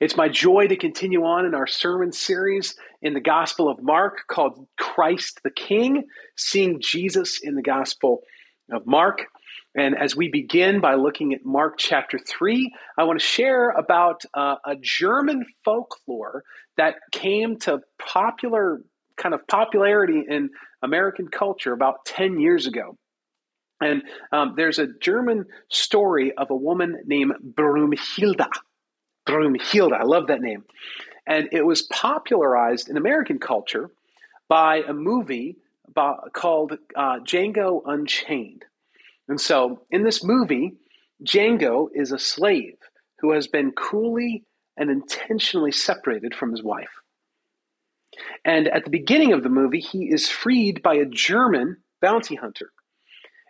It's my joy to continue on in our sermon series in the Gospel of Mark called Christ the King, seeing Jesus in the Gospel of Mark. And as we begin by looking at Mark chapter 3, I want to share about uh, a German folklore that came to popular kind of popularity in American culture about 10 years ago. And um, there's a German story of a woman named Brumhilda. Brumhilde. I love that name. And it was popularized in American culture by a movie about, called uh, Django Unchained. And so in this movie, Django is a slave who has been cruelly and intentionally separated from his wife. And at the beginning of the movie, he is freed by a German bounty hunter.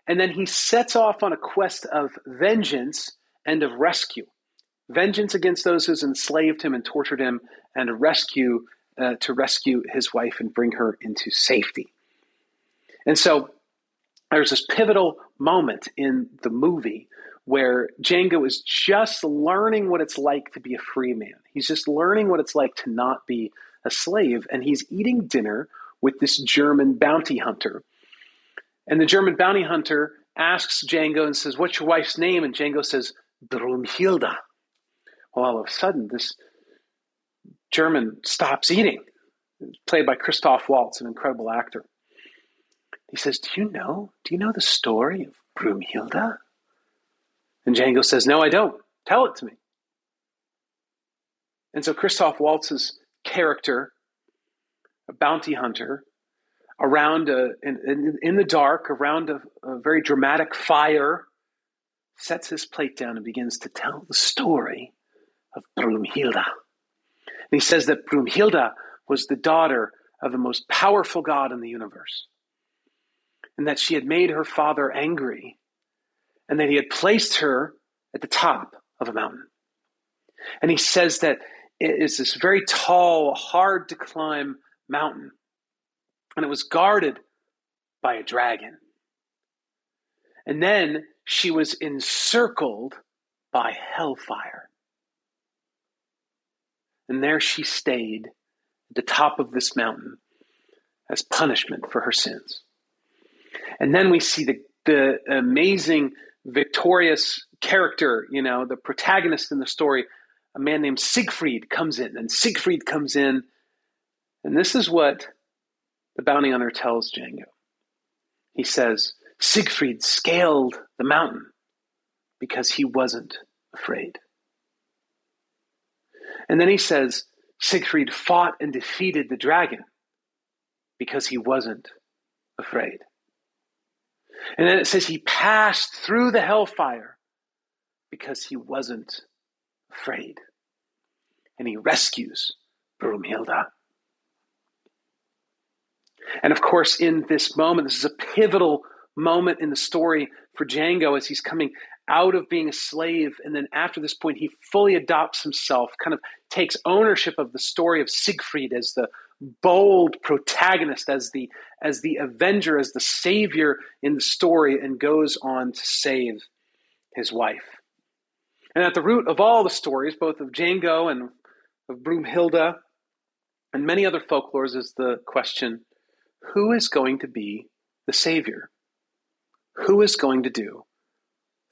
And then he sets off on a quest of vengeance and of rescue vengeance against those who enslaved him and tortured him, and rescue uh, to rescue his wife and bring her into safety. And so there's this pivotal moment in the movie where Django is just learning what it's like to be a free man. He's just learning what it's like to not be a slave, and he's eating dinner with this German bounty hunter. And the German bounty hunter asks Django and says, What's your wife's name? And Django says, Brumhilda all of a sudden this German stops eating, played by Christoph Waltz, an incredible actor. He says, Do you know? Do you know the story of Brumhilda? And Django says, No, I don't. Tell it to me. And so Christoph Waltz's character, a bounty hunter, around a, in, in, in the dark, around a, a very dramatic fire, sets his plate down and begins to tell the story of Brumhilda. And he says that Brumhilda was the daughter of the most powerful God in the universe, and that she had made her father angry, and that he had placed her at the top of a mountain. And he says that it is this very tall, hard to climb mountain, and it was guarded by a dragon. And then she was encircled by hellfire. And there she stayed at the top of this mountain as punishment for her sins. And then we see the, the amazing, victorious character, you know, the protagonist in the story, a man named Siegfried comes in. And Siegfried comes in, and this is what the bounty hunter tells Django. He says, Siegfried scaled the mountain because he wasn't afraid. And then he says Siegfried fought and defeated the dragon because he wasn't afraid. And then it says he passed through the hellfire because he wasn't afraid. And he rescues Brumhilda. And of course, in this moment, this is a pivotal moment in the story for Django as he's coming out of being a slave. And then after this point, he fully adopts himself, kind of takes ownership of the story of Siegfried as the bold protagonist, as the as the avenger, as the savior in the story, and goes on to save his wife. And at the root of all the stories, both of Django and of Brumhilda and many other folklores, is the question who is going to be the savior? Who is going to do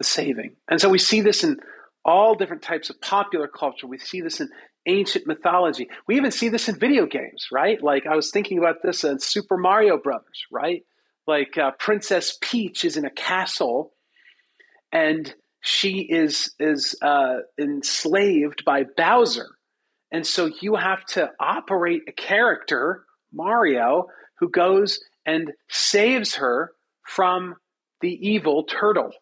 the saving. And so we see this in all different types of popular culture. We see this in ancient mythology. We even see this in video games, right? Like I was thinking about this in Super Mario Brothers, right? Like uh, Princess Peach is in a castle, and she is is uh, enslaved by Bowser, and so you have to operate a character Mario who goes and saves her from the evil turtle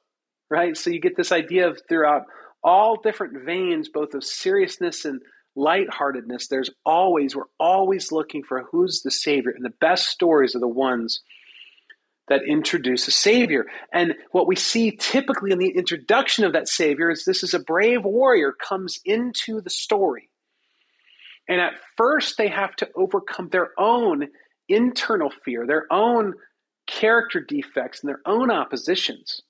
right? So you get this idea of throughout all different veins, both of seriousness and lightheartedness, there's always, we're always looking for who's the Savior. And the best stories are the ones that introduce a Savior. And what we see typically in the introduction of that Savior is this is a brave warrior comes into the story. And at first, they have to overcome their own internal fear, their own character defects, and their own oppositions.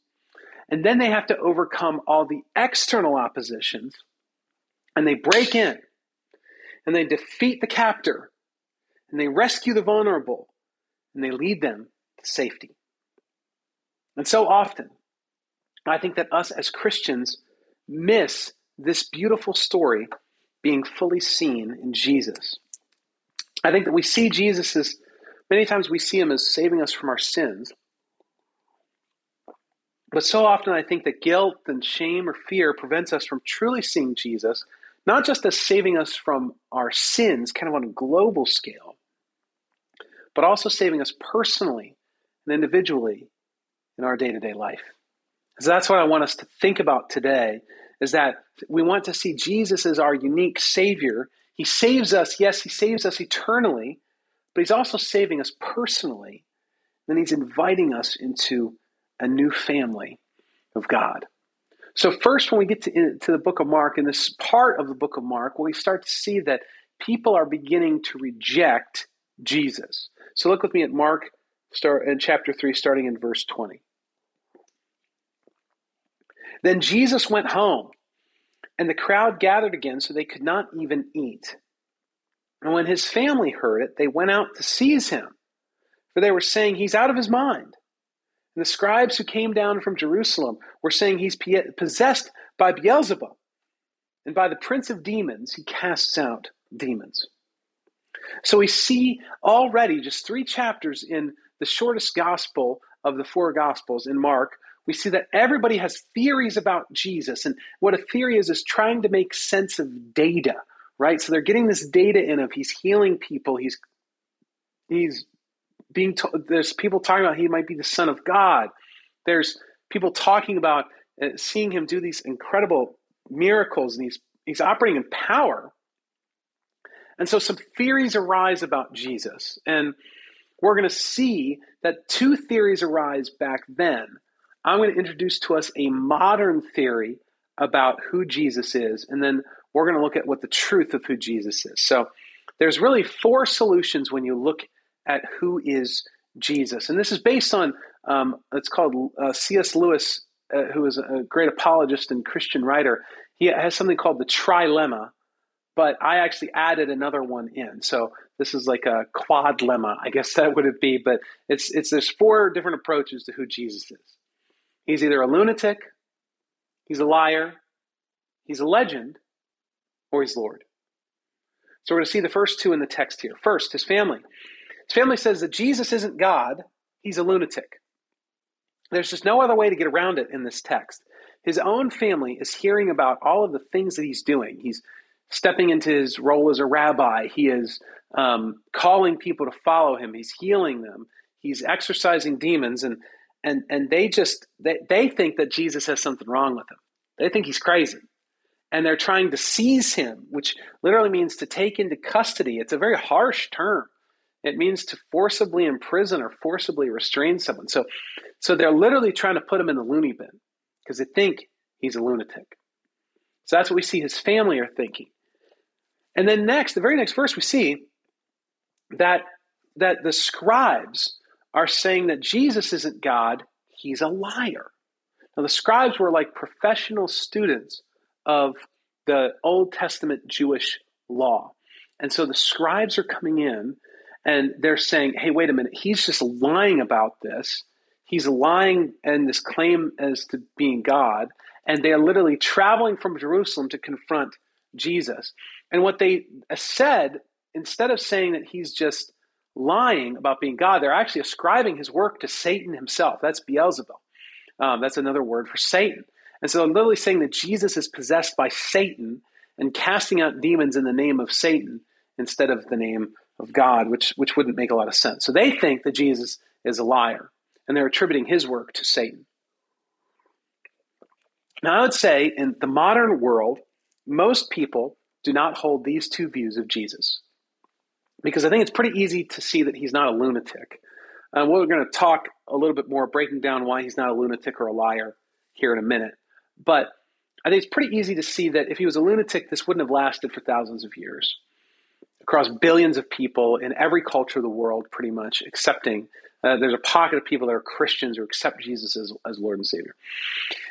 And then they have to overcome all the external oppositions. And they break in and they defeat the captor and they rescue the vulnerable and they lead them to safety. And so often, I think that us as Christians miss this beautiful story being fully seen in Jesus. I think that we see Jesus as many times we see him as saving us from our sins. But so often I think that guilt and shame or fear prevents us from truly seeing Jesus, not just as saving us from our sins, kind of on a global scale, but also saving us personally and individually in our day to day life. So that's what I want us to think about today is that we want to see Jesus as our unique Savior. He saves us, yes, He saves us eternally, but He's also saving us personally. Then He's inviting us into a new family of God. So, first, when we get to, to the book of Mark, in this part of the book of Mark, we start to see that people are beginning to reject Jesus. So, look with me at Mark start in chapter 3, starting in verse 20. Then Jesus went home, and the crowd gathered again so they could not even eat. And when his family heard it, they went out to seize him, for they were saying, He's out of his mind. And the scribes who came down from Jerusalem were saying, He's possessed by Beelzebub, and by the prince of demons, he casts out demons. So we see already just three chapters in the shortest gospel of the four gospels in Mark we see that everybody has theories about Jesus. And what a theory is, is trying to make sense of data, right? So they're getting this data in of he's healing people, he's he's being told, there's people talking about he might be the son of God. There's people talking about uh, seeing him do these incredible miracles and he's he's operating in power. And so some theories arise about Jesus. And we're going to see that two theories arise back then I'm going to introduce to us a modern theory about who Jesus is, and then we're going to look at what the truth of who Jesus is. So there's really four solutions when you look at who is Jesus. And this is based on, um, it's called uh, C.S. Lewis, uh, who is a great apologist and Christian writer. He has something called the trilemma, but I actually added another one in. So this is like a quad lemma, I guess that would it be. But it's, it's there's four different approaches to who Jesus is. He's either a lunatic, he's a liar, he's a legend, or he's Lord. So we're going to see the first two in the text here. First, his family. His family says that Jesus isn't God, he's a lunatic. There's just no other way to get around it in this text. His own family is hearing about all of the things that he's doing. He's stepping into his role as a rabbi. He is um, calling people to follow him. He's healing them. He's exorcising demons. And and and they just they, they think that jesus has something wrong with him they think he's crazy and they're trying to seize him which literally means to take into custody it's a very harsh term it means to forcibly imprison or forcibly restrain someone so so they're literally trying to put him in the loony bin because they think he's a lunatic so that's what we see his family are thinking and then next the very next verse we see that that the scribes are saying that Jesus isn't God, he's a liar. Now, the scribes were like professional students of the Old Testament Jewish law. And so the scribes are coming in and they're saying, hey, wait a minute, he's just lying about this. He's lying in this claim as to being God. And they are literally traveling from Jerusalem to confront Jesus. And what they said, instead of saying that he's just lying about being God. They're actually ascribing his work to Satan himself. That's Beelzebub. Um, that's another word for Satan. And so they're literally saying that Jesus is possessed by Satan and casting out demons in the name of Satan instead of the name of God, which, which wouldn't make a lot of sense. So they think that Jesus is a liar, and they're attributing his work to Satan. Now, I would say in the modern world, most people do not hold these two views of Jesus. Because I think it's pretty easy to see that he's not a lunatic. Uh, we're going to talk a little bit more, breaking down why he's not a lunatic or a liar here in a minute. But I think it's pretty easy to see that if he was a lunatic, this wouldn't have lasted for thousands of years. Across billions of people in every culture of the world, pretty much, accepting uh, there's a pocket of people that are Christians who accept Jesus as, as Lord and Savior.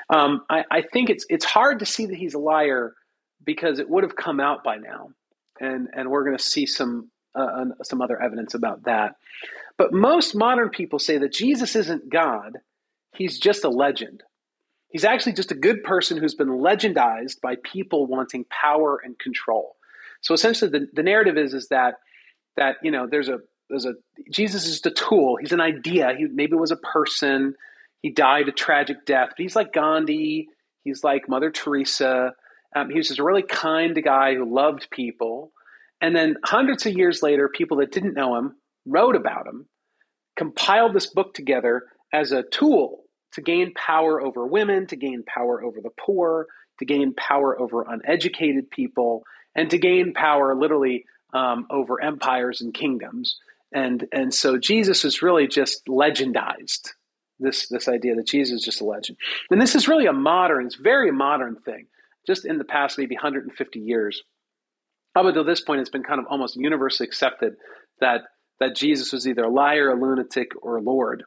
Um, I, I, think it's it's hard to see that he's a liar because it would have come out by now, and and we're going to see some uh, some other evidence about that. But most modern people say that Jesus isn't God; he's just a legend. He's actually just a good person who's been legendized by people wanting power and control. So essentially, the, the narrative is is that that you know there's a there's a Jesus is the tool. He's an idea. He maybe was a person. He died a tragic death. But he's like Gandhi. He's like Mother Teresa. Um, he was just a really kind guy who loved people. And then hundreds of years later, people that didn't know him wrote about him, compiled this book together as a tool to gain power over women, to gain power over the poor, to gain power over uneducated people, and to gain power literally um, over empires and kingdoms. And and so Jesus is really just legendized. This this idea that Jesus is just a legend, and this is really a modern, it's very modern thing. Just in the past maybe 150 years, up until this point, it's been kind of almost universally accepted that that Jesus was either a liar, a lunatic, or a Lord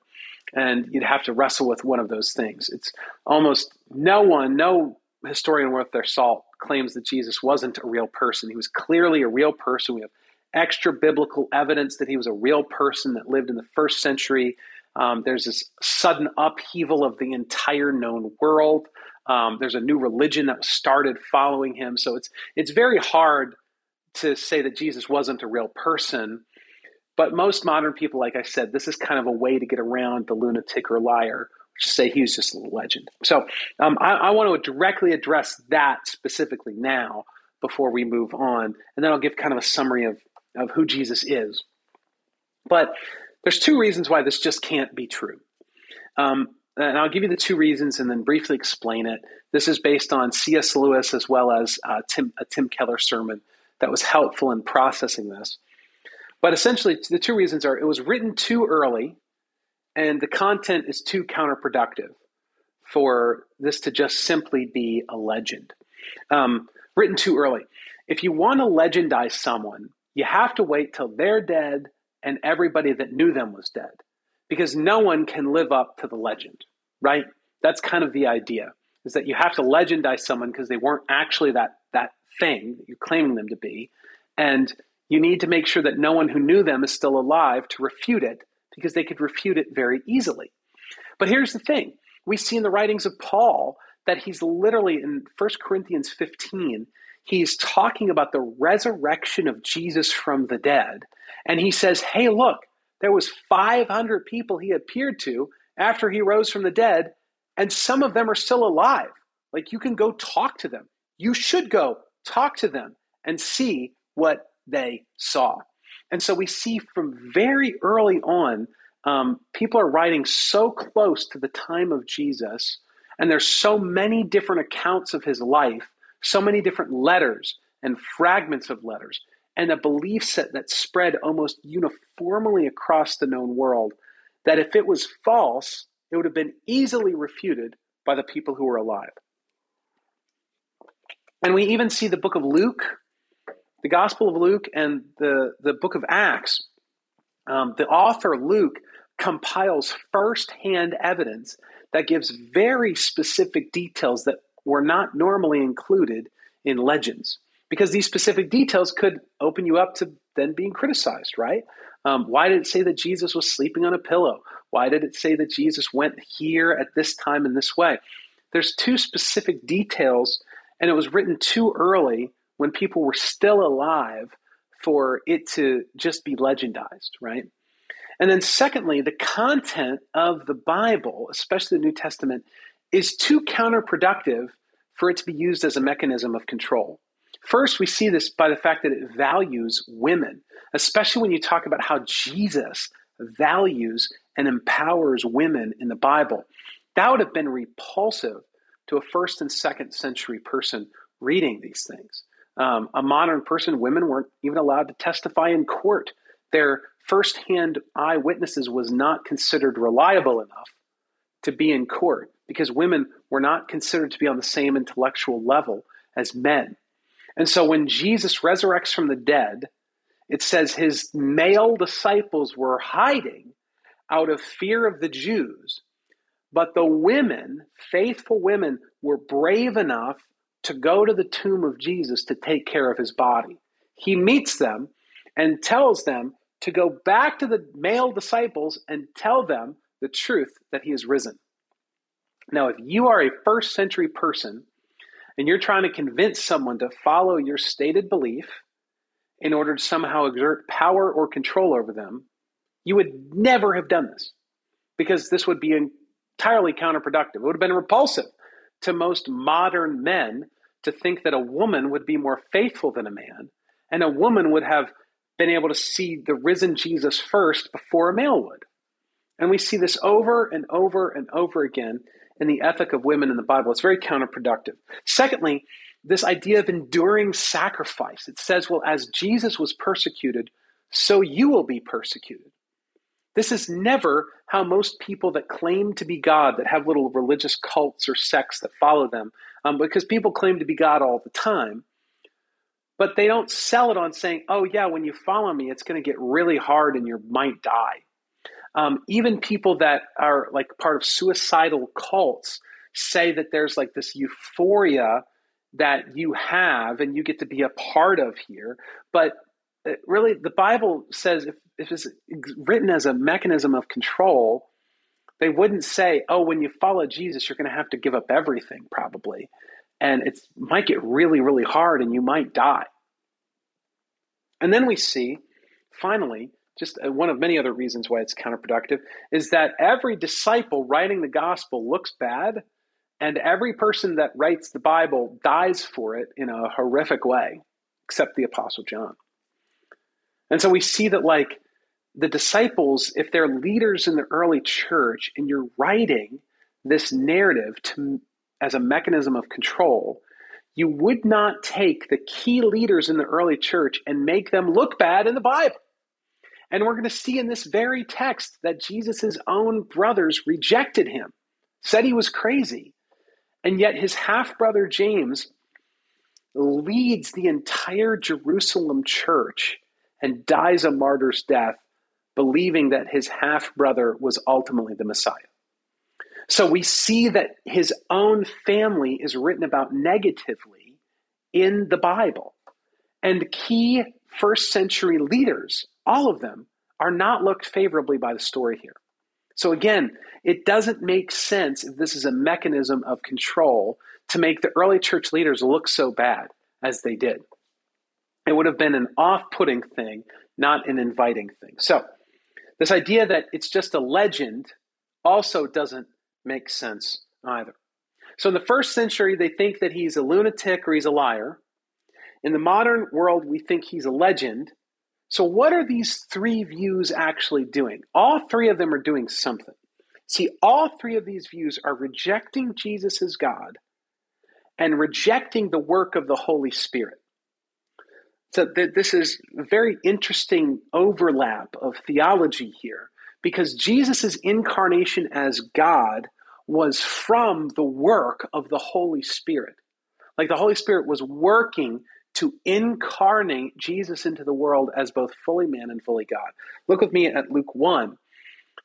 and you'd have to wrestle with one of those things. It's almost no one, no historian worth their salt claims that Jesus wasn't a real person. He was clearly a real person. We have extra biblical evidence that he was a real person that lived in the first century. Um, there's this sudden upheaval of the entire known world. Um, there's a new religion that was started following him. So it's it's very hard to say that Jesus wasn't a real person. But most modern people, like I said, this is kind of a way to get around the lunatic or liar, is say he was just a legend. So um, I, I want to directly address that specifically now before we move on. And then I'll give kind of a summary of, of who Jesus is. But there's two reasons why this just can't be true. Um, and I'll give you the two reasons and then briefly explain it. This is based on C.S. Lewis as well as uh, Tim, a Tim Keller sermon that was helpful in processing this. But essentially, the two reasons are it was written too early, and the content is too counterproductive for this to just simply be a legend. Um, written too early. If you want to legendize someone, you have to wait till they're dead and everybody that knew them was dead because no one can live up to the legend, right? That's kind of the idea is that you have to legendize someone because they weren't actually that that thing that you're claiming them to be and you need to make sure that no one who knew them is still alive to refute it because they could refute it very easily. But here's the thing we see in the writings of Paul that he's literally in 1 Corinthians 15, he's talking about the resurrection of Jesus from the dead. And he says, hey, look, there was 500 people he appeared to after he rose from the dead, and some of them are still alive. Like you can go talk to them. You should go talk to them and see what they saw. And so we see from very early on, um, people are writing so close to the time of Jesus, and there's so many different accounts of his life, so many different letters and fragments of letters, and a belief set that spread almost uniformly across the known world that if it was false, it would have been easily refuted by the people who were alive. And we even see the book of Luke the Gospel of Luke and the, the book of Acts, um, the author Luke compiles firsthand evidence that gives very specific details that were not normally included in legends. Because these specific details could open you up to then being criticized, right? Um, why did it say that Jesus was sleeping on a pillow? Why did it say that Jesus went here at this time in this way? There's two specific details, and it was written too early when people were still alive for it to just be legendized, right? And then, secondly, the content of the Bible, especially the New Testament, is too counterproductive for it to be used as a mechanism of control. First, we see this by the fact that it values women, especially when you talk about how Jesus values and empowers women in the Bible. That would have been repulsive to a first and second century person reading these things. Um, a modern person, women weren't even allowed to testify in court. Their firsthand eyewitnesses was not considered reliable enough to be in court because women were not considered to be on the same intellectual level as men. And so when Jesus resurrects from the dead, it says his male disciples were hiding out of fear of the Jews. But the women, faithful women, were brave enough to go to the tomb of Jesus to take care of his body. He meets them and tells them to go back to the male disciples and tell them the truth that he is risen. Now, if you are a first century person and you're trying to convince someone to follow your stated belief in order to somehow exert power or control over them, you would never have done this because this would be entirely counterproductive. It would have been repulsive to most modern men to think that a woman would be more faithful than a man and a woman would have been able to see the risen Jesus first before a male would. And we see this over and over and over again in the ethic of women in the Bible. It's very counterproductive. Secondly, this idea of enduring sacrifice. It says, well, as Jesus was persecuted, so you will be persecuted. This is never how most people that claim to be God, that have little religious cults or sects that follow them, um, because people claim to be God all the time, but they don't sell it on saying, oh, yeah, when you follow me, it's going to get really hard and you might die. Um, even people that are like part of suicidal cults say that there's like this euphoria that you have and you get to be a part of here. But uh, really, the Bible says if, if it's written as a mechanism of control, they wouldn't say, oh, when you follow Jesus, you're going to have to give up everything, probably. And it might get really, really hard and you might die. And then we see, finally, just uh, one of many other reasons why it's counterproductive, is that every disciple writing the gospel looks bad, and every person that writes the Bible dies for it in a horrific way, except the Apostle John. And so we see that, like, the disciples, if they're leaders in the early church and you're writing this narrative to, as a mechanism of control, you would not take the key leaders in the early church and make them look bad in the Bible. And we're going to see in this very text that Jesus' own brothers rejected him, said he was crazy. And yet his half brother James leads the entire Jerusalem church and dies a martyr's death, believing that his half brother was ultimately the Messiah. So we see that his own family is written about negatively in the Bible. And key first century leaders all of them are not looked favorably by the story here. So again, it doesn't make sense if this is a mechanism of control to make the early church leaders look so bad as they did. It would have been an off putting thing, not an inviting thing. So, this idea that it's just a legend also doesn't make sense either. So, in the first century, they think that he's a lunatic or he's a liar. In the modern world, we think he's a legend. So, what are these three views actually doing? All three of them are doing something. See, all three of these views are rejecting Jesus as God and rejecting the work of the Holy Spirit. So, th- this is a very interesting overlap of theology here because Jesus' incarnation as God was from the work of the Holy Spirit. Like the Holy Spirit was working to incarnate Jesus into the world as both fully man and fully God. Look with me at Luke 1,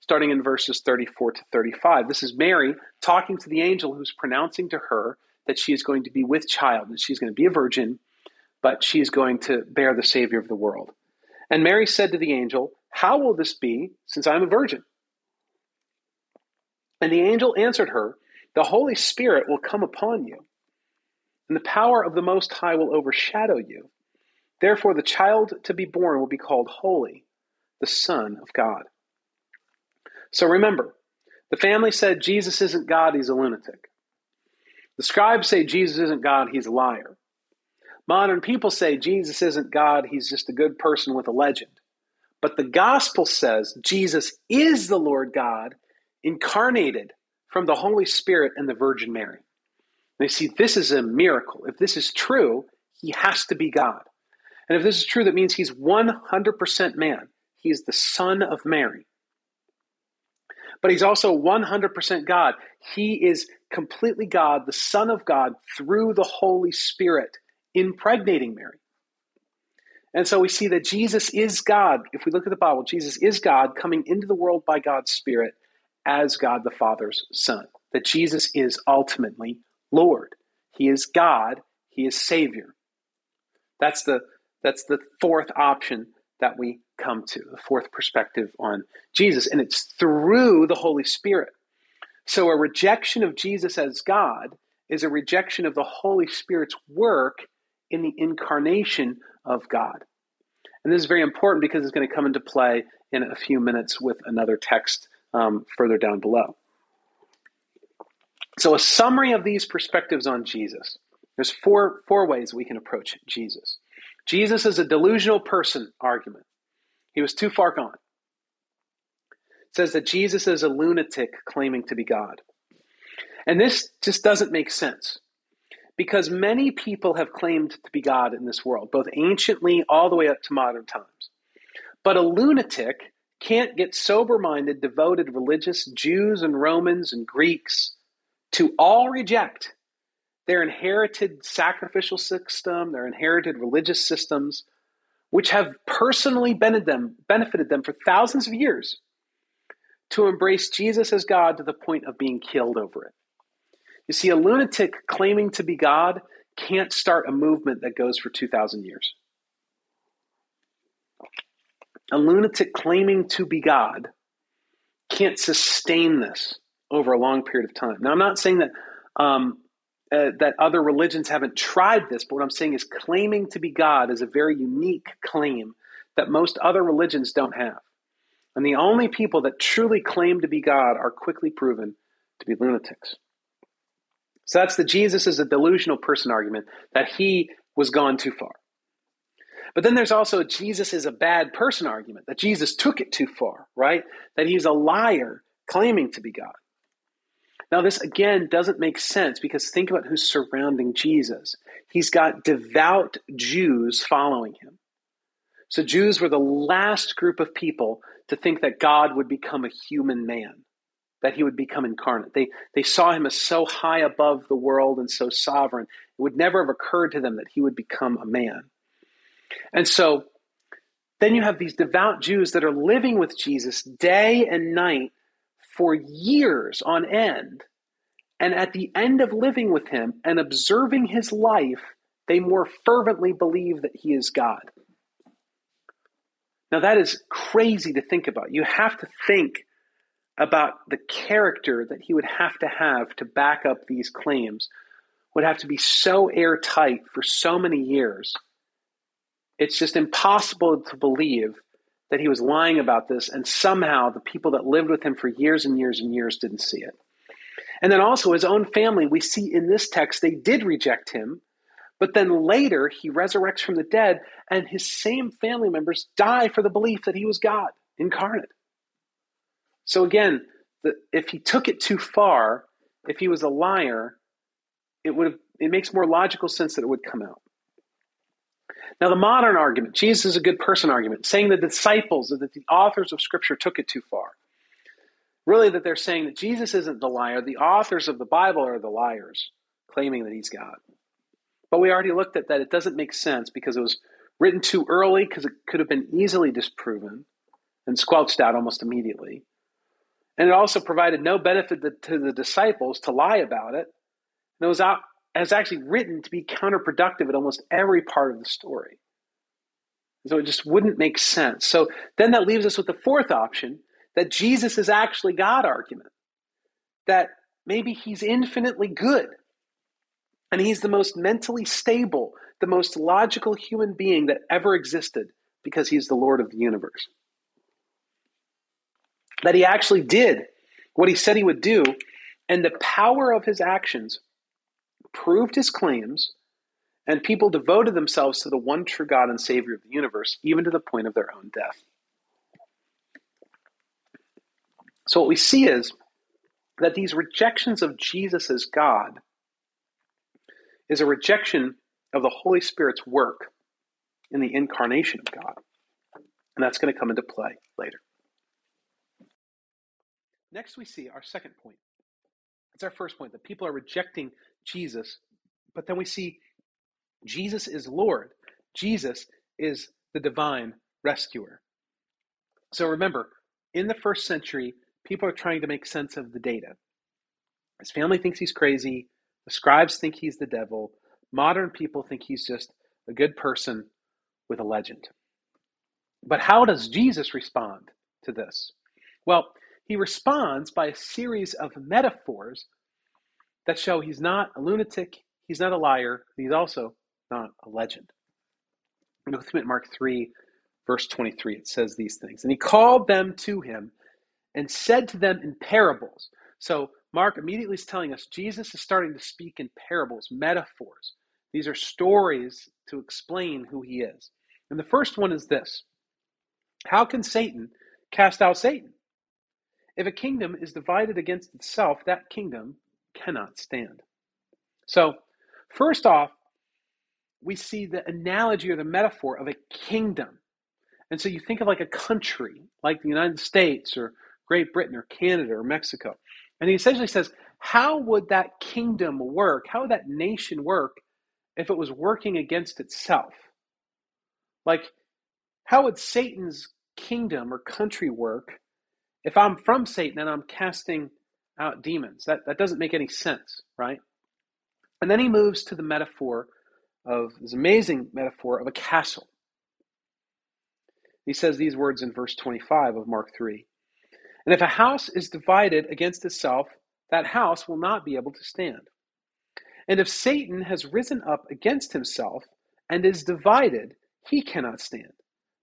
starting in verses 34 to 35. This is Mary talking to the angel who's pronouncing to her that she is going to be with child, and she's going to be a virgin, but she's going to bear the Savior of the world. And Mary said to the angel, How will this be, since I'm a virgin? And the angel answered her, The Holy Spirit will come upon you and the power of the Most High will overshadow you. Therefore, the child to be born will be called Holy, the Son of God. So remember, the family said Jesus isn't God, he's a lunatic. The scribes say Jesus isn't God, he's a liar. Modern people say Jesus isn't God, he's just a good person with a legend. But the gospel says Jesus is the Lord God, incarnated from the Holy Spirit and the Virgin Mary. They see this is a miracle. If this is true, He has to be God. And if this is true, that means he's 100% man. He's the son of Mary. But he's also 100% God. He is completely God, the Son of God, through the Holy Spirit, impregnating Mary. And so we see that Jesus is God. If we look at the Bible, Jesus is God coming into the world by God's Spirit as God the Father's Son. That Jesus is ultimately Lord. He is God, He is Savior. That's the that's the fourth option that we come to, the fourth perspective on Jesus. And it's through the Holy Spirit. So a rejection of Jesus as God is a rejection of the Holy Spirit's work in the incarnation of God. And this is very important because it's going to come into play in a few minutes with another text um, further down below. So, a summary of these perspectives on Jesus. There's four, four ways we can approach Jesus. Jesus is a delusional person argument. He was too far gone. It says that Jesus is a lunatic claiming to be God. And this just doesn't make sense because many people have claimed to be God in this world, both anciently all the way up to modern times. But a lunatic can't get sober minded, devoted religious Jews and Romans and Greeks to all reject their inherited sacrificial system, their inherited religious systems, which have personally benefited them, for thousands of years, to embrace Jesus as God to the point of being killed over it. You see, a lunatic claiming to be God can't start a movement that goes for 2,000 years. A lunatic claiming to be God can't sustain this over a long period of time. Now, I'm not saying that um, uh, that other religions haven't tried this, but what I'm saying is claiming to be God is a very unique claim that most other religions don't have. And the only people that truly claim to be God are quickly proven to be lunatics. So that's the Jesus is a delusional person argument that he was gone too far. But then there's also Jesus is a bad person argument that Jesus took it too far, right? That he's a liar claiming to be God. Now, this again doesn't make sense because think about who's surrounding Jesus. He's got devout Jews following him. So, Jews were the last group of people to think that God would become a human man, that he would become incarnate. They, they saw him as so high above the world and so sovereign, it would never have occurred to them that he would become a man. And so, then you have these devout Jews that are living with Jesus day and night for years on end. And at the end of living with him and observing his life, they more fervently believe that he is God. Now, that is crazy to think about. You have to think about the character that he would have to have to back up these claims, would have to be so airtight for so many years. It's just impossible to believe that he was lying about this, and somehow the people that lived with him for years and years and years didn't see it. And then also his own family, we see in this text, they did reject him, but then later he resurrects from the dead, and his same family members die for the belief that he was God incarnate. So again, the, if he took it too far, if he was a liar, it would have, it makes more logical sense that it would come out. Now, the modern argument, Jesus is a good person argument, saying the disciples, that the authors of Scripture took it too far. Really, that they're saying that Jesus isn't the liar, the authors of the Bible are the liars, claiming that he's God. But we already looked at that. It doesn't make sense because it was written too early, because it could have been easily disproven and squelched out almost immediately. And it also provided no benefit to the disciples to lie about it. And it was out, is actually written to be counterproductive at almost every part of the story. So it just wouldn't make sense. So then that leaves us with the fourth option that Jesus is actually God argument. That maybe he's infinitely good and he's the most mentally stable, the most logical human being that ever existed because he's the Lord of the universe. That he actually did what he said he would do, and the power of his actions proved his claims, and people devoted themselves to the one true God and Savior of the universe, even to the point of their own death. So, what we see is that these rejections of Jesus as God is a rejection of the Holy Spirit's work in the incarnation of God. And that's going to come into play later. Next, we see our second point. It's our first point that people are rejecting Jesus, but then we see Jesus is Lord. Jesus is the divine rescuer. So remember, in the first century, people are trying to make sense of the data. His family thinks he's crazy. The scribes think he's the devil. Modern people think he's just a good person with a legend. But how does Jesus respond to this? Well, he responds by a series of metaphors that show he's not a lunatic, he's not a liar, he's also not a legend. With me Mark 3, verse 23. It says these things. And he called them to him and said to them in parables. So Mark immediately is telling us Jesus is starting to speak in parables, metaphors. These are stories to explain who he is. And the first one is this How can Satan cast out Satan? If a kingdom is divided against itself, that kingdom cannot stand. So, first off, we see the analogy or the metaphor of a kingdom. And so you think of like a country, like the United States or Great Britain or Canada or Mexico. And he essentially says, how would that kingdom work? How would that nation work if it was working against itself? Like, how would Satan's kingdom or country work if I'm from Satan and I'm casting out demons? That, that doesn't make any sense, right? And then he moves to the metaphor of this amazing metaphor of a castle. He says these words in verse 25 of Mark 3. And if a house is divided against itself, that house will not be able to stand. And if Satan has risen up against himself and is divided, he cannot stand,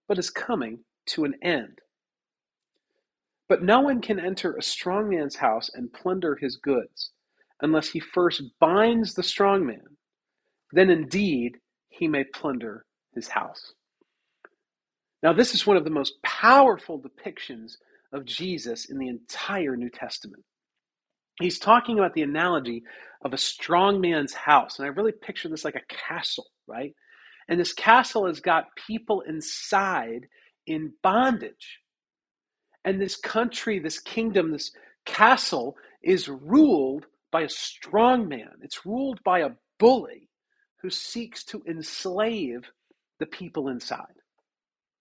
but is coming to an end. But no one can enter a strong man's house and plunder his goods unless he first binds the strong man. Then indeed he may plunder his house. Now, this is one of the most powerful depictions of Jesus in the entire New Testament. He's talking about the analogy of a strong man's house. And I really picture this like a castle, right? And this castle has got people inside in bondage. And this country, this kingdom, this castle is ruled by a strong man. It's ruled by a bully who seeks to enslave the people inside.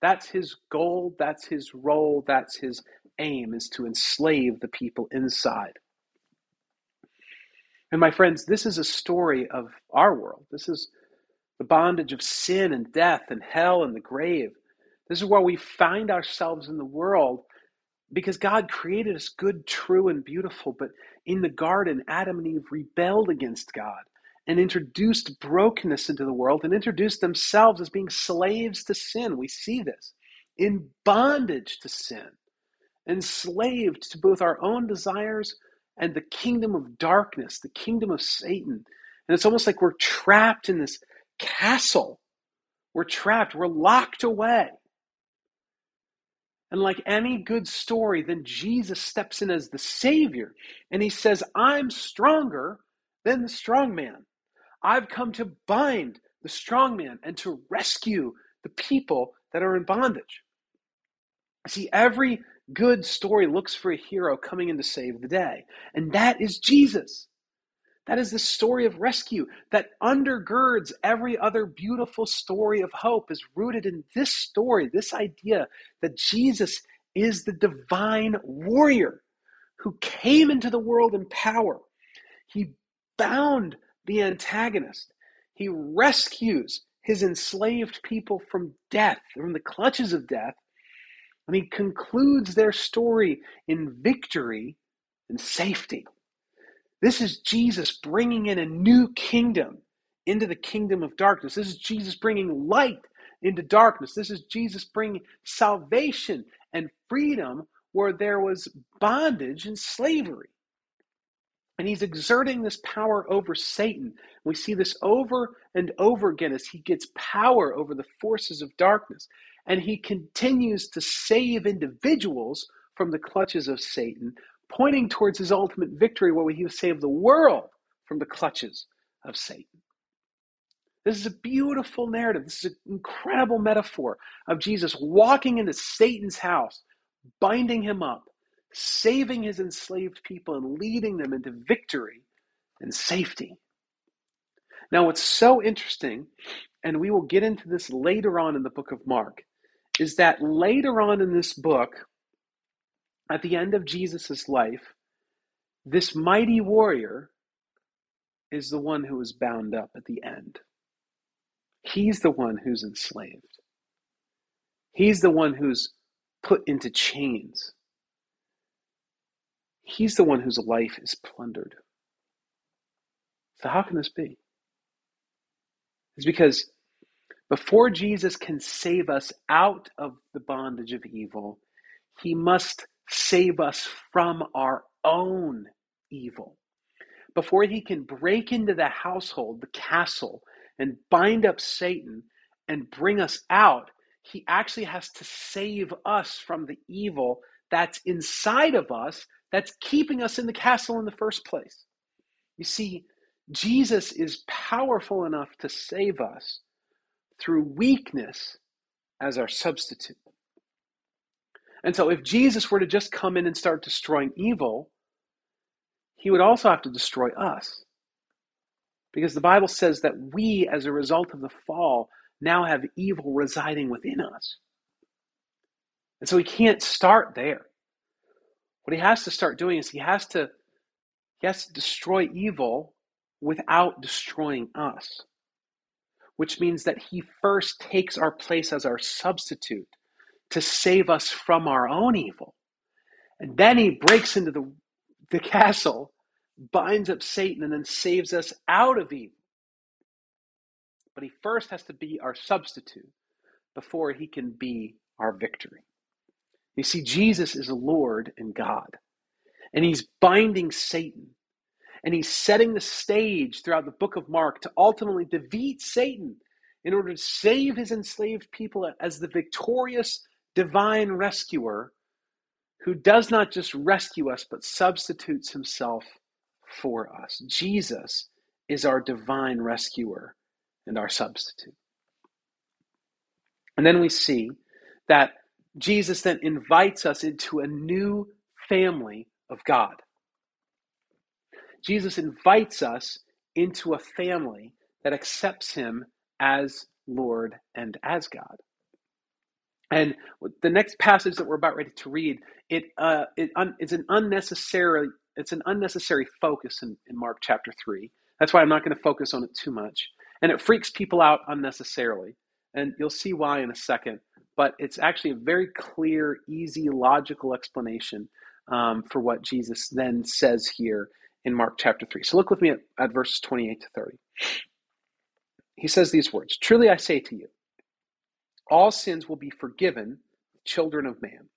That's his goal, that's his role, that's his aim is to enslave the people inside. And my friends, this is a story of our world. This is the bondage of sin and death and hell and the grave. This is where we find ourselves in the world because God created us good, true, and beautiful. But in the garden, Adam and Eve rebelled against God and introduced brokenness into the world and introduced themselves as being slaves to sin. We see this in bondage to sin, enslaved to both our own desires and the kingdom of darkness, the kingdom of Satan. And it's almost like we're trapped in this castle. We're trapped, we're locked away. And like any good story, then Jesus steps in as the Savior and he says, I'm stronger than the strong man. I've come to bind the strong man and to rescue the people that are in bondage. See, every good story looks for a hero coming in to save the day, and that is Jesus. That is the story of rescue that undergirds every other beautiful story of hope, is rooted in this story, this idea that Jesus is the divine warrior who came into the world in power. He bound the antagonist. He rescues his enslaved people from death, from the clutches of death, and he concludes their story in victory and safety. This is Jesus bringing in a new kingdom into the kingdom of darkness. This is Jesus bringing light into darkness. This is Jesus bringing salvation and freedom where there was bondage and slavery. And he's exerting this power over Satan. We see this over and over again as he gets power over the forces of darkness. And he continues to save individuals from the clutches of Satan, pointing towards his ultimate victory, where he will save the world from the clutches of Satan. This is a beautiful narrative. This is an incredible metaphor of Jesus walking into Satan's house, binding him up, saving his enslaved people, and leading them into victory and safety. Now, what's so interesting, and we will get into this later on in the book of Mark, is that later on in this book, at the end of Jesus' life, this mighty warrior is the one who is bound up at the end. He's the one who's enslaved. He's the one who's put into chains. He's the one whose life is plundered. So, how can this be? It's because before Jesus can save us out of the bondage of evil, he must save us from our own evil. Before he can break into the household, the castle, and bind up Satan and bring us out, he actually has to save us from the evil that's inside of us that's keeping us in the castle in the first place. You see, Jesus is powerful enough to save us through weakness as our substitute. And so, if Jesus were to just come in and start destroying evil, he would also have to destroy us. Because the Bible says that we, as a result of the fall, now have evil residing within us. And so he can't start there. What he has to start doing is he has to he has to destroy evil without destroying us. Which means that he first takes our place as our substitute to save us from our own evil. And then he breaks into the, the castle binds up Satan and then saves us out of evil. But he first has to be our substitute before he can be our victory. You see, Jesus is Lord and God, and he's binding Satan, and he's setting the stage throughout the book of Mark to ultimately defeat Satan in order to save his enslaved people as the victorious divine rescuer who does not just rescue us, but substitutes himself for us. Jesus is our divine rescuer and our substitute. And then we see that Jesus then invites us into a new family of God. Jesus invites us into a family that accepts him as Lord and as God. And the next passage that we're about ready to read, it, uh, it un, it's an unnecessary it's an unnecessary focus in, in Mark chapter 3. That's why I'm not going to focus on it too much. And it freaks people out unnecessarily. And you'll see why in a second. But it's actually a very clear, easy, logical explanation um, for what Jesus then says here in Mark chapter 3. So look with me at, at verses 28 to 30. He says these words Truly I say to you, all sins will be forgiven children of man.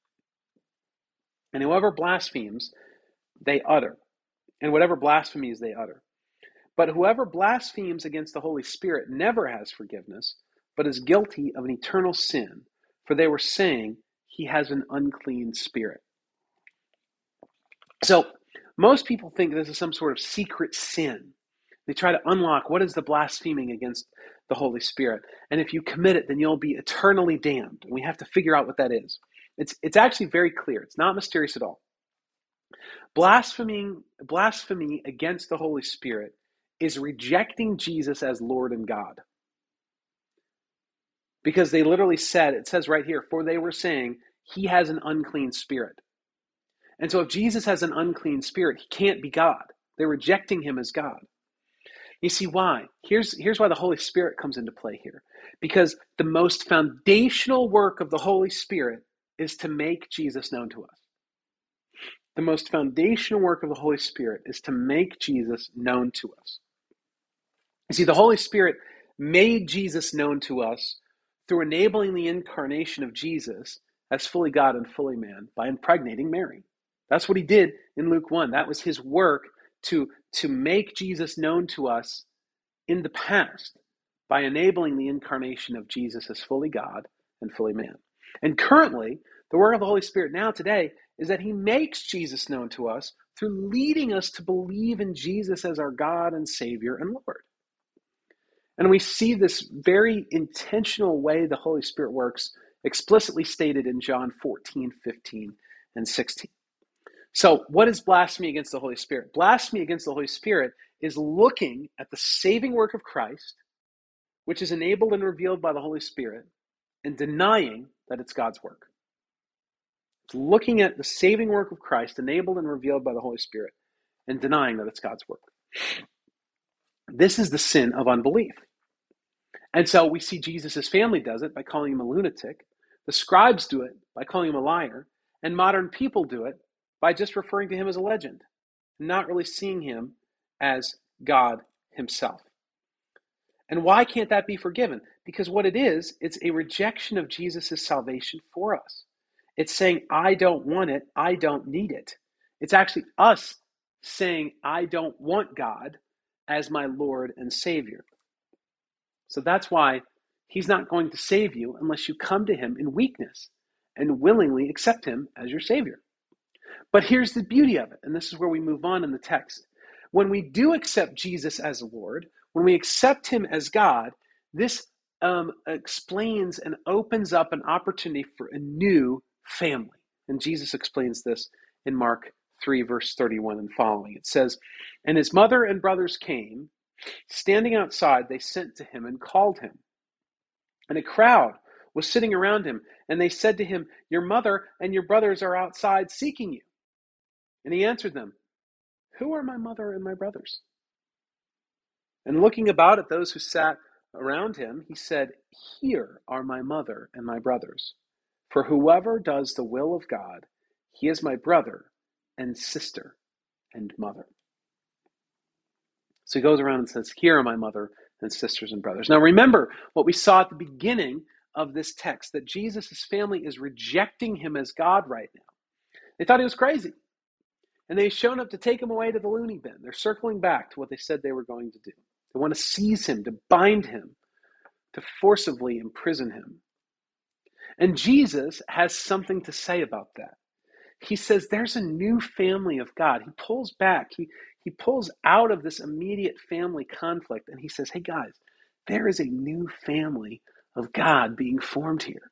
And whoever blasphemes they utter, and whatever blasphemies they utter. But whoever blasphemes against the Holy Spirit never has forgiveness, but is guilty of an eternal sin, for they were saying he has an unclean spirit. So, most people think this is some sort of secret sin. They try to unlock what is the blaspheming against the Holy Spirit. And if you commit it, then you'll be eternally damned. And we have to figure out what that is. It's, it's actually very clear, it's not mysterious at all. Blaspheming, blasphemy against the Holy Spirit is rejecting Jesus as Lord and God. Because they literally said, it says right here, for they were saying, he has an unclean spirit. And so if Jesus has an unclean spirit, he can't be God. They're rejecting him as God. You see why? Here's, here's why the Holy Spirit comes into play here. Because the most foundational work of the Holy Spirit is to make Jesus known to us the most foundational work of the Holy Spirit is to make Jesus known to us. You see, the Holy Spirit made Jesus known to us through enabling the incarnation of Jesus as fully God and fully man by impregnating Mary. That's what he did in Luke 1. That was his work to, to make Jesus known to us in the past by enabling the incarnation of Jesus as fully God and fully man. And currently, the work of the Holy Spirit now today is that he makes Jesus known to us through leading us to believe in Jesus as our God and Savior and Lord. And we see this very intentional way the Holy Spirit works explicitly stated in John 14, 15, and 16. So, what is blasphemy against the Holy Spirit? Blasphemy against the Holy Spirit is looking at the saving work of Christ, which is enabled and revealed by the Holy Spirit, and denying that it's God's work. It's looking at the saving work of Christ, enabled and revealed by the Holy Spirit, and denying that it's God's work. This is the sin of unbelief. And so we see Jesus' family does it by calling him a lunatic. The scribes do it by calling him a liar. And modern people do it by just referring to him as a legend, not really seeing him as God himself. And why can't that be forgiven? Because what it is, it's a rejection of Jesus' salvation for us. It's saying, I don't want it, I don't need it. It's actually us saying, I don't want God as my Lord and Savior. So that's why He's not going to save you unless you come to Him in weakness and willingly accept Him as your Savior. But here's the beauty of it, and this is where we move on in the text. When we do accept Jesus as Lord, when we accept Him as God, this um, explains and opens up an opportunity for a new family. And Jesus explains this in Mark 3, verse 31 and following. It says, And his mother and brothers came. Standing outside, they sent to him and called him. And a crowd was sitting around him, and they said to him, Your mother and your brothers are outside seeking you. And he answered them, Who are my mother and my brothers? And looking about at those who sat around him, he said, Here are my mother and my brothers. For whoever does the will of God, he is my brother and sister and mother. So he goes around and says, Here are my mother and sisters and brothers. Now remember what we saw at the beginning of this text that Jesus' family is rejecting him as God right now. They thought he was crazy. And they've shown up to take him away to the loony bin. They're circling back to what they said they were going to do. They want to seize him, to bind him, to forcibly imprison him. And Jesus has something to say about that. He says there's a new family of God. He pulls back, he, he pulls out of this immediate family conflict, and he says, Hey guys, there is a new family of God being formed here.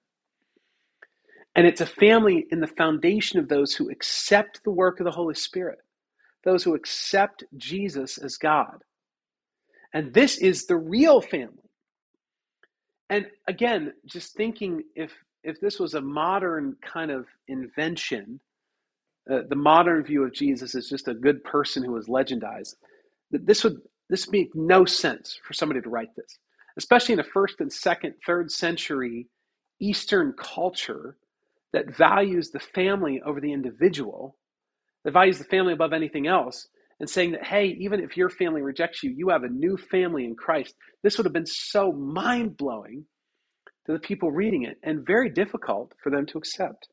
And it's a family in the foundation of those who accept the work of the Holy Spirit, those who accept Jesus as God. And this is the real family. And again, just thinking if if this was a modern kind of invention, uh, the modern view of Jesus is just a good person who was legendized. This would this make no sense for somebody to write this, especially in a first and second, third century Eastern culture that values the family over the individual, that values the family above anything else, and saying that, hey, even if your family rejects you, you have a new family in Christ. This would have been so mind blowing to the people reading it and very difficult for them to accept.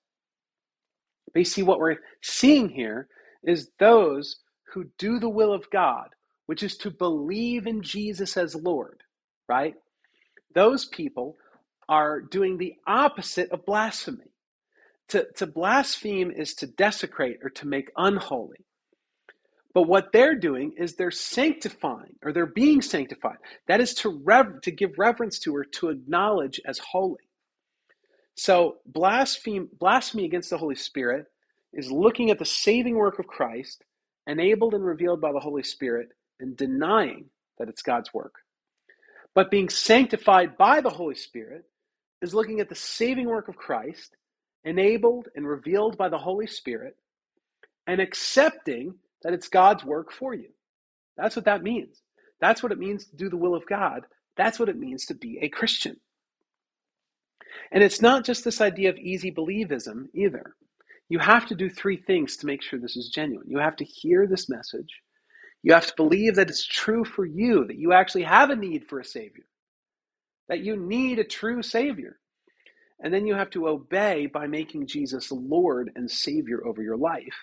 But you see, what we're seeing here is those who do the will of God, which is to believe in Jesus as Lord, right? Those people are doing the opposite of blasphemy. To, to blaspheme is to desecrate or to make unholy. But what they're doing is they're sanctifying or they're being sanctified. That is to to give reverence to or to acknowledge as holy. So blaspheme blasphemy against the Holy Spirit is looking at the saving work of Christ, enabled and revealed by the Holy Spirit, and denying that it's God's work. But being sanctified by the Holy Spirit is looking at the saving work of Christ, enabled and revealed by the Holy Spirit, and accepting that it's God's work for you. That's what that means. That's what it means to do the will of God. That's what it means to be a Christian. And it's not just this idea of easy believism either. You have to do three things to make sure this is genuine. You have to hear this message. You have to believe that it's true for you, that you actually have a need for a Savior, that you need a true Savior. And then you have to obey by making Jesus Lord and Savior over your life.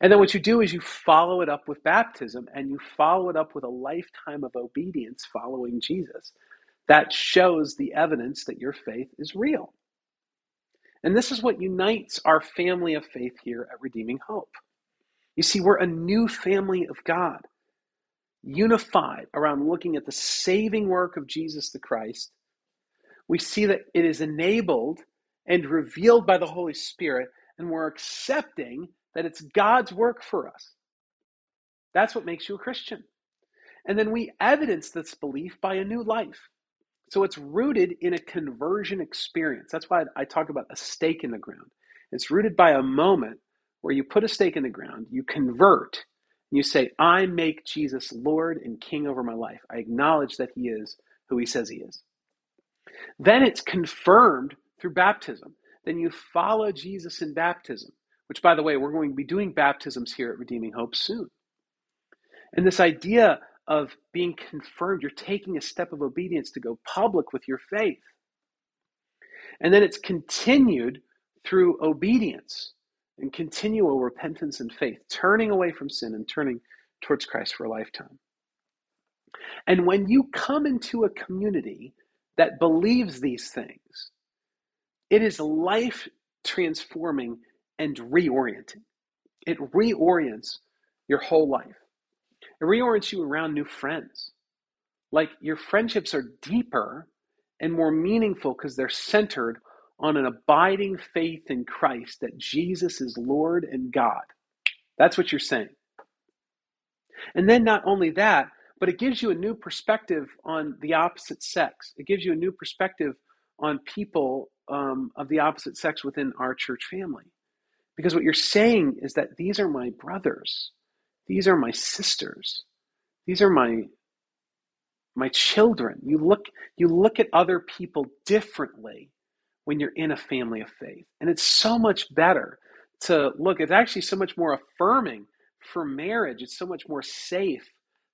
And then what you do is you follow it up with baptism and you follow it up with a lifetime of obedience following Jesus. That shows the evidence that your faith is real. And this is what unites our family of faith here at Redeeming Hope. You see, we're a new family of God. unified around looking at the saving work of Jesus the Christ, we see that it is enabled and revealed by the Holy Spirit, and we're accepting that it's God's work for us. That's what makes you a Christian. And then we evidence this belief by a new life. So it's rooted in a conversion experience. That's why I talk about a stake in the ground. It's rooted by a moment where you put a stake in the ground, you convert, you say, I make Jesus Lord and King over my life. I acknowledge that He is who He says He is. Then it's confirmed through baptism. Then you follow Jesus in baptism, which, by the way, we're going to be doing baptisms here at Redeeming Hope soon. And this idea of being confirmed, you're taking a step of obedience to go public with your faith. And then it's continued through obedience and continual repentance and faith, turning away from sin and turning towards Christ for a lifetime. And when you come into a community that believes these things, it is life transforming and reorienting. It reorients your whole life. It reorients you around new friends. Like your friendships are deeper and more meaningful because they're centered on an abiding faith in Christ that Jesus is Lord and God. That's what you're saying. And then not only that, but it gives you a new perspective on the opposite sex. It gives you a new perspective on people um, of the opposite sex within our church family. Because what you're saying is that these are my brothers, these are my sisters, these are my my children. You look you look at other people differently when you're in a family of faith. And it's so much better to look, it's actually so much more affirming for marriage. It's so much more safe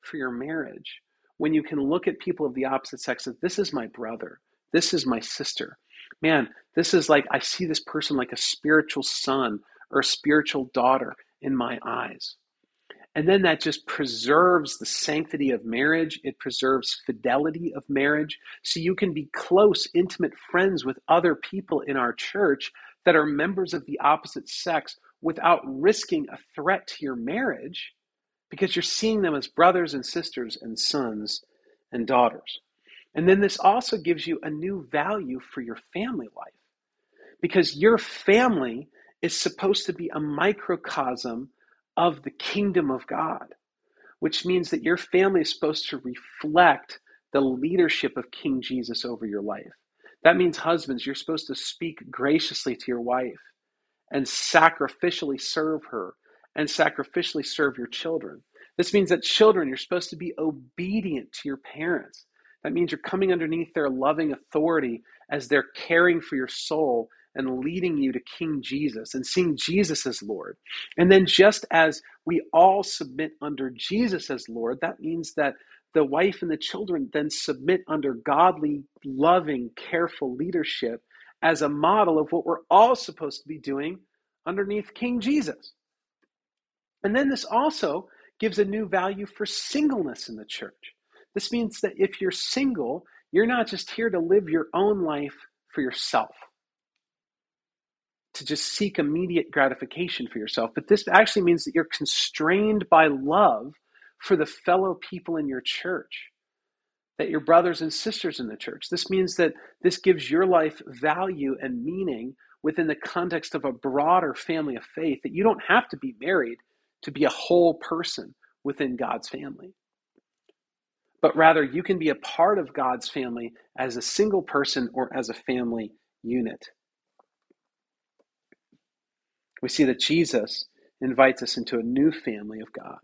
for your marriage when you can look at people of the opposite sex that this is my brother, this is my sister. Man, this is like, I see this person like a spiritual son or a spiritual daughter in my eyes. And then that just preserves the sanctity of marriage. It preserves fidelity of marriage. So you can be close, intimate friends with other people in our church that are members of the opposite sex without risking a threat to your marriage because you're seeing them as brothers and sisters and sons and daughters. And then this also gives you a new value for your family life because your family is supposed to be a microcosm of the kingdom of God, which means that your family is supposed to reflect the leadership of King Jesus over your life. That means, husbands, you're supposed to speak graciously to your wife and sacrificially serve her and sacrificially serve your children. This means that children, you're supposed to be obedient to your parents. That means you're coming underneath their loving authority as they're caring for your soul and leading you to King Jesus and seeing Jesus as Lord. And then, just as we all submit under Jesus as Lord, that means that the wife and the children then submit under godly, loving, careful leadership as a model of what we're all supposed to be doing underneath King Jesus. And then this also gives a new value for singleness in the church. This means that if you're single, you're not just here to live your own life for yourself to just seek immediate gratification for yourself, but this actually means that you're constrained by love for the fellow people in your church, that your brothers and sisters in the church. This means that this gives your life value and meaning within the context of a broader family of faith, that you don't have to be married to be a whole person within God's family. But rather, you can be a part of God's family as a single person or as a family unit we see that Jesus invites us into a new family of God.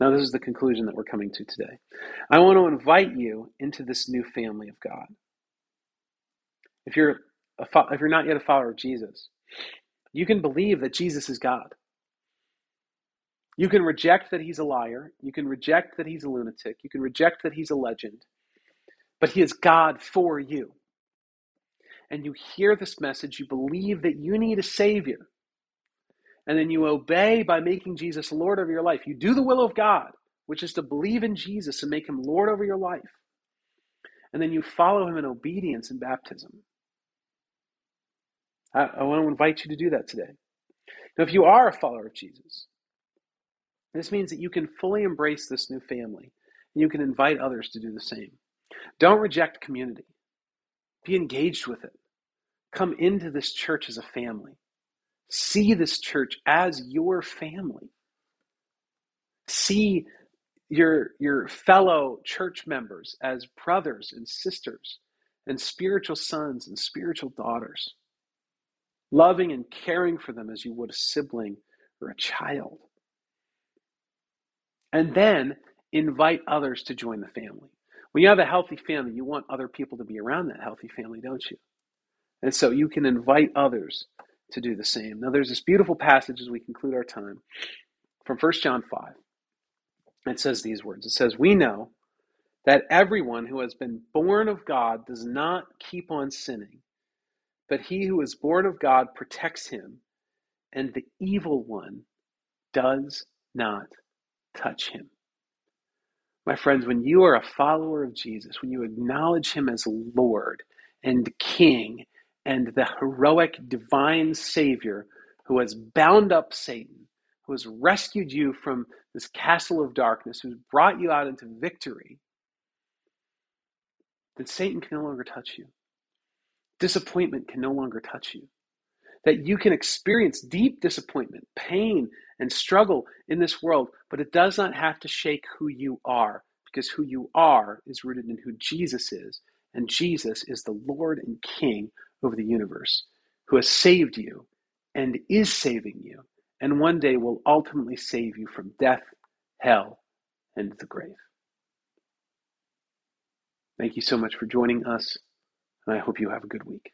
Now, this is the conclusion that we're coming to today. I want to invite you into this new family of God. If you're a, if you're not yet a follower of Jesus, you can believe that Jesus is God. You can reject that he's a liar. You can reject that he's a lunatic. You can reject that he's a legend. But he is God for you and you hear this message, you believe that you need a Savior, and then you obey by making Jesus Lord over your life. You do the will of God, which is to believe in Jesus and make him Lord over your life. And then you follow him in obedience in baptism. I, I want to invite you to do that today. Now, if you are a follower of Jesus, This means that you can fully embrace this new family and you can invite others to do the same. Don't reject community, be engaged with it. Come into this church as a family. See this church as your family. See your, your fellow church members as brothers and sisters and spiritual sons and spiritual daughters, loving and caring for them as you would a sibling or a child. And then invite others to join the family. When you have a healthy family, you want other people to be around that healthy family, don't you? And so you can invite others to do the same. Now, there's this beautiful passage as we conclude our time from 1 John 5. It says these words It says, We know that everyone who has been born of God does not keep on sinning, but he who is born of God protects him, and the evil one does not touch him. My friends, when you are a follower of Jesus, when you acknowledge him as Lord and King and the heroic divine Savior who has bound up Satan, who has rescued you from this castle of darkness, who's brought you out into victory, then Satan can no longer touch you. Disappointment can no longer touch you. That you can experience deep disappointment, pain, and struggle in this world, but it does not have to shake who you are, because who you are is rooted in who Jesus is, and Jesus is the Lord and King over the universe, who has saved you and is saving you, and one day will ultimately save you from death, hell, and the grave. Thank you so much for joining us, and I hope you have a good week.